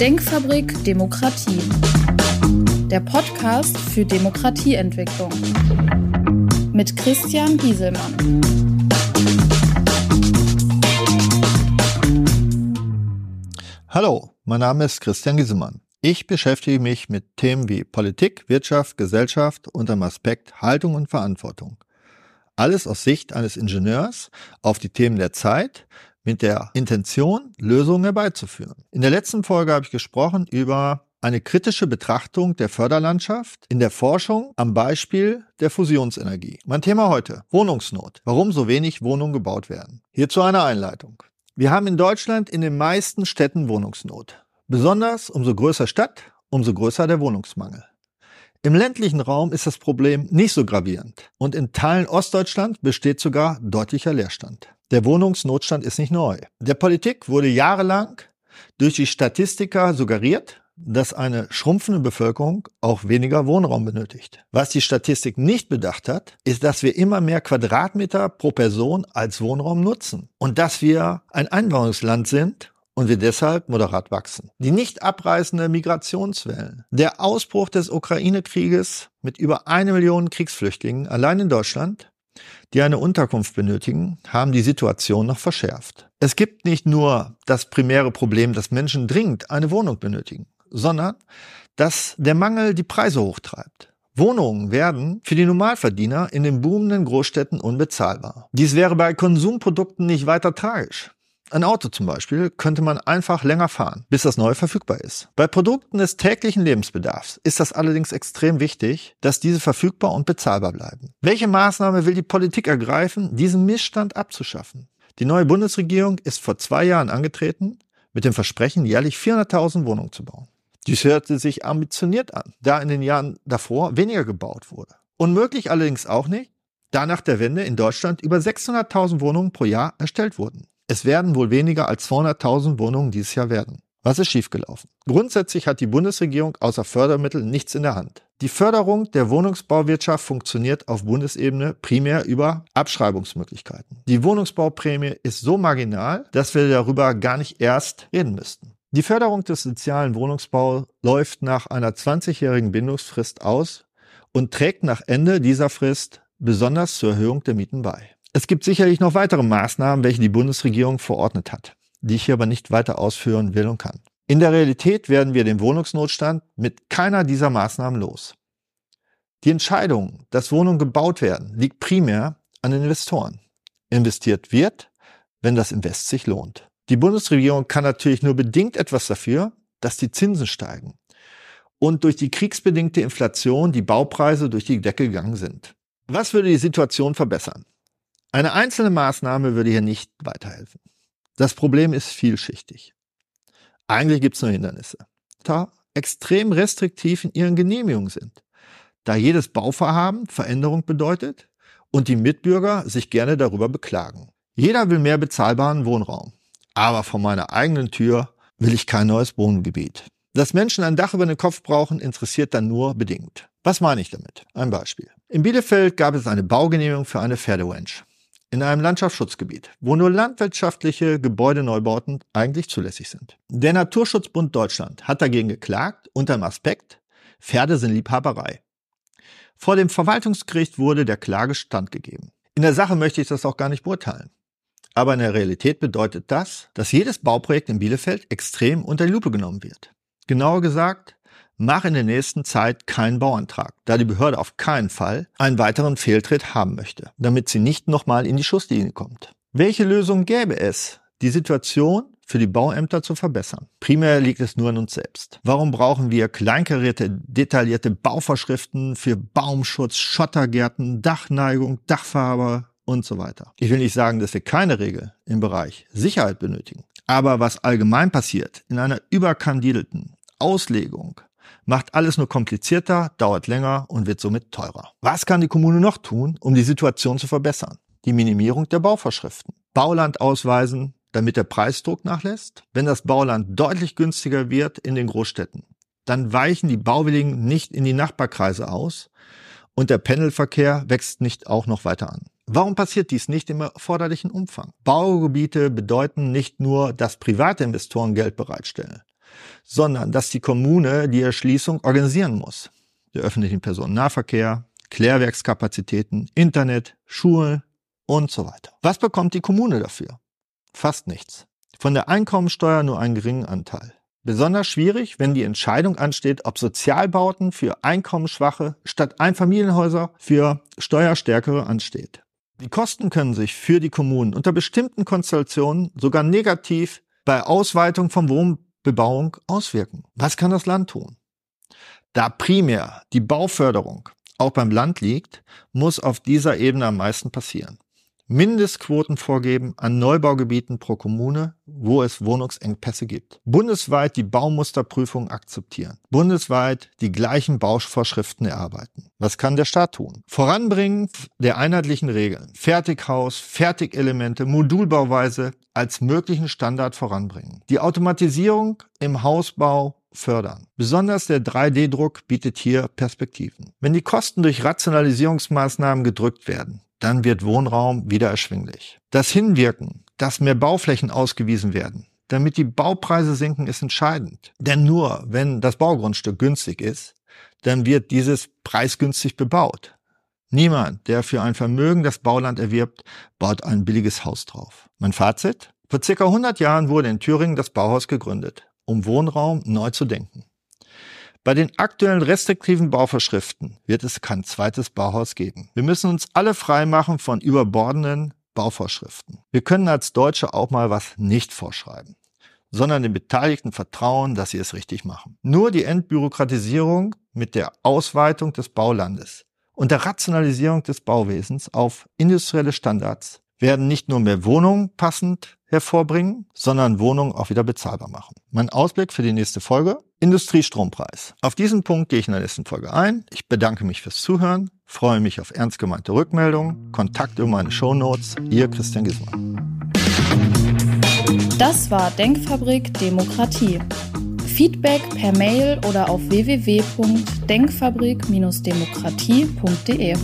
Denkfabrik Demokratie. Der Podcast für Demokratieentwicklung. Mit Christian Gieselmann. Hallo, mein Name ist Christian Gieselmann. Ich beschäftige mich mit Themen wie Politik, Wirtschaft, Gesellschaft unter dem Aspekt Haltung und Verantwortung. Alles aus Sicht eines Ingenieurs auf die Themen der Zeit mit der Intention, Lösungen herbeizuführen. In der letzten Folge habe ich gesprochen über eine kritische Betrachtung der Förderlandschaft in der Forschung am Beispiel der Fusionsenergie. Mein Thema heute, Wohnungsnot. Warum so wenig Wohnungen gebaut werden. Hierzu eine Einleitung. Wir haben in Deutschland in den meisten Städten Wohnungsnot. Besonders umso größer Stadt, umso größer der Wohnungsmangel. Im ländlichen Raum ist das Problem nicht so gravierend und in Teilen Ostdeutschland besteht sogar deutlicher Leerstand. Der Wohnungsnotstand ist nicht neu. Der Politik wurde jahrelang durch die Statistiker suggeriert, dass eine schrumpfende Bevölkerung auch weniger Wohnraum benötigt. Was die Statistik nicht bedacht hat, ist, dass wir immer mehr Quadratmeter pro Person als Wohnraum nutzen und dass wir ein Einwanderungsland sind und wir deshalb moderat wachsen. Die nicht abreißende Migrationswellen, der Ausbruch des Ukraine-Krieges mit über eine Million Kriegsflüchtlingen allein in Deutschland, die eine Unterkunft benötigen, haben die Situation noch verschärft. Es gibt nicht nur das primäre Problem, dass Menschen dringend eine Wohnung benötigen, sondern dass der Mangel die Preise hochtreibt. Wohnungen werden für die Normalverdiener in den boomenden Großstädten unbezahlbar. Dies wäre bei Konsumprodukten nicht weiter tragisch. Ein Auto zum Beispiel könnte man einfach länger fahren, bis das neue verfügbar ist. Bei Produkten des täglichen Lebensbedarfs ist das allerdings extrem wichtig, dass diese verfügbar und bezahlbar bleiben. Welche Maßnahme will die Politik ergreifen, diesen Missstand abzuschaffen? Die neue Bundesregierung ist vor zwei Jahren angetreten mit dem Versprechen, jährlich 400.000 Wohnungen zu bauen. Dies hörte sich ambitioniert an, da in den Jahren davor weniger gebaut wurde. Unmöglich allerdings auch nicht, da nach der Wende in Deutschland über 600.000 Wohnungen pro Jahr erstellt wurden. Es werden wohl weniger als 200.000 Wohnungen dieses Jahr werden. Was ist schiefgelaufen? Grundsätzlich hat die Bundesregierung außer Fördermittel nichts in der Hand. Die Förderung der Wohnungsbauwirtschaft funktioniert auf Bundesebene primär über Abschreibungsmöglichkeiten. Die Wohnungsbauprämie ist so marginal, dass wir darüber gar nicht erst reden müssten. Die Förderung des sozialen Wohnungsbaus läuft nach einer 20-jährigen Bindungsfrist aus und trägt nach Ende dieser Frist besonders zur Erhöhung der Mieten bei. Es gibt sicherlich noch weitere Maßnahmen, welche die Bundesregierung verordnet hat, die ich hier aber nicht weiter ausführen will und kann. In der Realität werden wir den Wohnungsnotstand mit keiner dieser Maßnahmen los. Die Entscheidung, dass Wohnungen gebaut werden, liegt primär an den Investoren. Investiert wird, wenn das Invest sich lohnt. Die Bundesregierung kann natürlich nur bedingt etwas dafür, dass die Zinsen steigen und durch die kriegsbedingte Inflation die Baupreise durch die Decke gegangen sind. Was würde die Situation verbessern? Eine einzelne Maßnahme würde hier nicht weiterhelfen. Das Problem ist vielschichtig. Eigentlich gibt es nur Hindernisse. Da extrem restriktiv in ihren Genehmigungen sind. Da jedes Bauvorhaben Veränderung bedeutet und die Mitbürger sich gerne darüber beklagen. Jeder will mehr bezahlbaren Wohnraum. Aber vor meiner eigenen Tür will ich kein neues Wohngebiet. Dass Menschen ein Dach über den Kopf brauchen, interessiert dann nur bedingt. Was meine ich damit? Ein Beispiel. In Bielefeld gab es eine Baugenehmigung für eine Pferderanch in einem Landschaftsschutzgebiet, wo nur landwirtschaftliche Gebäudeneubauten eigentlich zulässig sind. Der Naturschutzbund Deutschland hat dagegen geklagt unter dem Aspekt, Pferde sind Liebhaberei. Vor dem Verwaltungsgericht wurde der Klage standgegeben. In der Sache möchte ich das auch gar nicht beurteilen. Aber in der Realität bedeutet das, dass jedes Bauprojekt in Bielefeld extrem unter die Lupe genommen wird. Genauer gesagt, mach in der nächsten Zeit keinen Bauantrag, da die Behörde auf keinen Fall einen weiteren Fehltritt haben möchte, damit sie nicht nochmal in die Schusslinie kommt. Welche Lösung gäbe es, die Situation für die Bauämter zu verbessern. Primär liegt es nur an uns selbst. Warum brauchen wir kleinkarierte, detaillierte Bauvorschriften für Baumschutz, Schottergärten, Dachneigung, Dachfarbe und so weiter? Ich will nicht sagen, dass wir keine Regel im Bereich Sicherheit benötigen. Aber was allgemein passiert in einer überkandidelten Auslegung macht alles nur komplizierter, dauert länger und wird somit teurer. Was kann die Kommune noch tun, um die Situation zu verbessern? Die Minimierung der Bauvorschriften. Bauland ausweisen, damit der Preisdruck nachlässt. Wenn das Bauland deutlich günstiger wird in den Großstädten, dann weichen die Bauwilligen nicht in die Nachbarkreise aus und der Pendelverkehr wächst nicht auch noch weiter an. Warum passiert dies nicht im erforderlichen Umfang? Baugebiete bedeuten nicht nur, dass private Investoren Geld bereitstellen sondern dass die Kommune die Erschließung organisieren muss. Der öffentlichen Personennahverkehr, Klärwerkskapazitäten, Internet, Schulen und so weiter. Was bekommt die Kommune dafür? Fast nichts. Von der Einkommensteuer nur einen geringen Anteil. Besonders schwierig, wenn die Entscheidung ansteht, ob Sozialbauten für Einkommensschwache statt Einfamilienhäuser für Steuerstärkere ansteht. Die Kosten können sich für die Kommunen unter bestimmten Konstellationen sogar negativ bei Ausweitung von Wohnbebauung auswirken. Was kann das Land tun? Da primär die Bauförderung auch beim Land liegt, muss auf dieser Ebene am meisten passieren. Mindestquoten vorgeben an Neubaugebieten pro Kommune, wo es Wohnungsengpässe gibt. Bundesweit die Baumusterprüfung akzeptieren. Bundesweit die gleichen Bauvorschriften erarbeiten. Was kann der Staat tun? Voranbringen der einheitlichen Regeln. Fertighaus, Fertigelemente, Modulbauweise als möglichen Standard voranbringen. Die Automatisierung im Hausbau fördern. Besonders der 3D-Druck bietet hier Perspektiven. Wenn die Kosten durch Rationalisierungsmaßnahmen gedrückt werden, dann wird Wohnraum wieder erschwinglich. Das Hinwirken, dass mehr Bauflächen ausgewiesen werden, damit die Baupreise sinken, ist entscheidend. Denn nur wenn das Baugrundstück günstig ist, dann wird dieses preisgünstig bebaut. Niemand, der für ein Vermögen das Bauland erwirbt, baut ein billiges Haus drauf. Mein Fazit? Vor circa 100 Jahren wurde in Thüringen das Bauhaus gegründet, um Wohnraum neu zu denken. Bei den aktuellen restriktiven Bauvorschriften wird es kein zweites Bauhaus geben. Wir müssen uns alle frei machen von überbordenden Bauvorschriften. Wir können als Deutsche auch mal was nicht vorschreiben, sondern den Beteiligten vertrauen, dass sie es richtig machen. Nur die Entbürokratisierung mit der Ausweitung des Baulandes und der Rationalisierung des Bauwesens auf industrielle Standards werden nicht nur mehr Wohnungen passend hervorbringen, sondern Wohnungen auch wieder bezahlbar machen. Mein Ausblick für die nächste Folge, Industriestrompreis. Auf diesen Punkt gehe ich in der nächsten Folge ein. Ich bedanke mich fürs Zuhören, freue mich auf ernst gemeinte Rückmeldungen, Kontakt über meine Shownotes. Ihr Christian Gismann. Das war Denkfabrik Demokratie. Feedback per Mail oder auf www.denkfabrik-demokratie.de.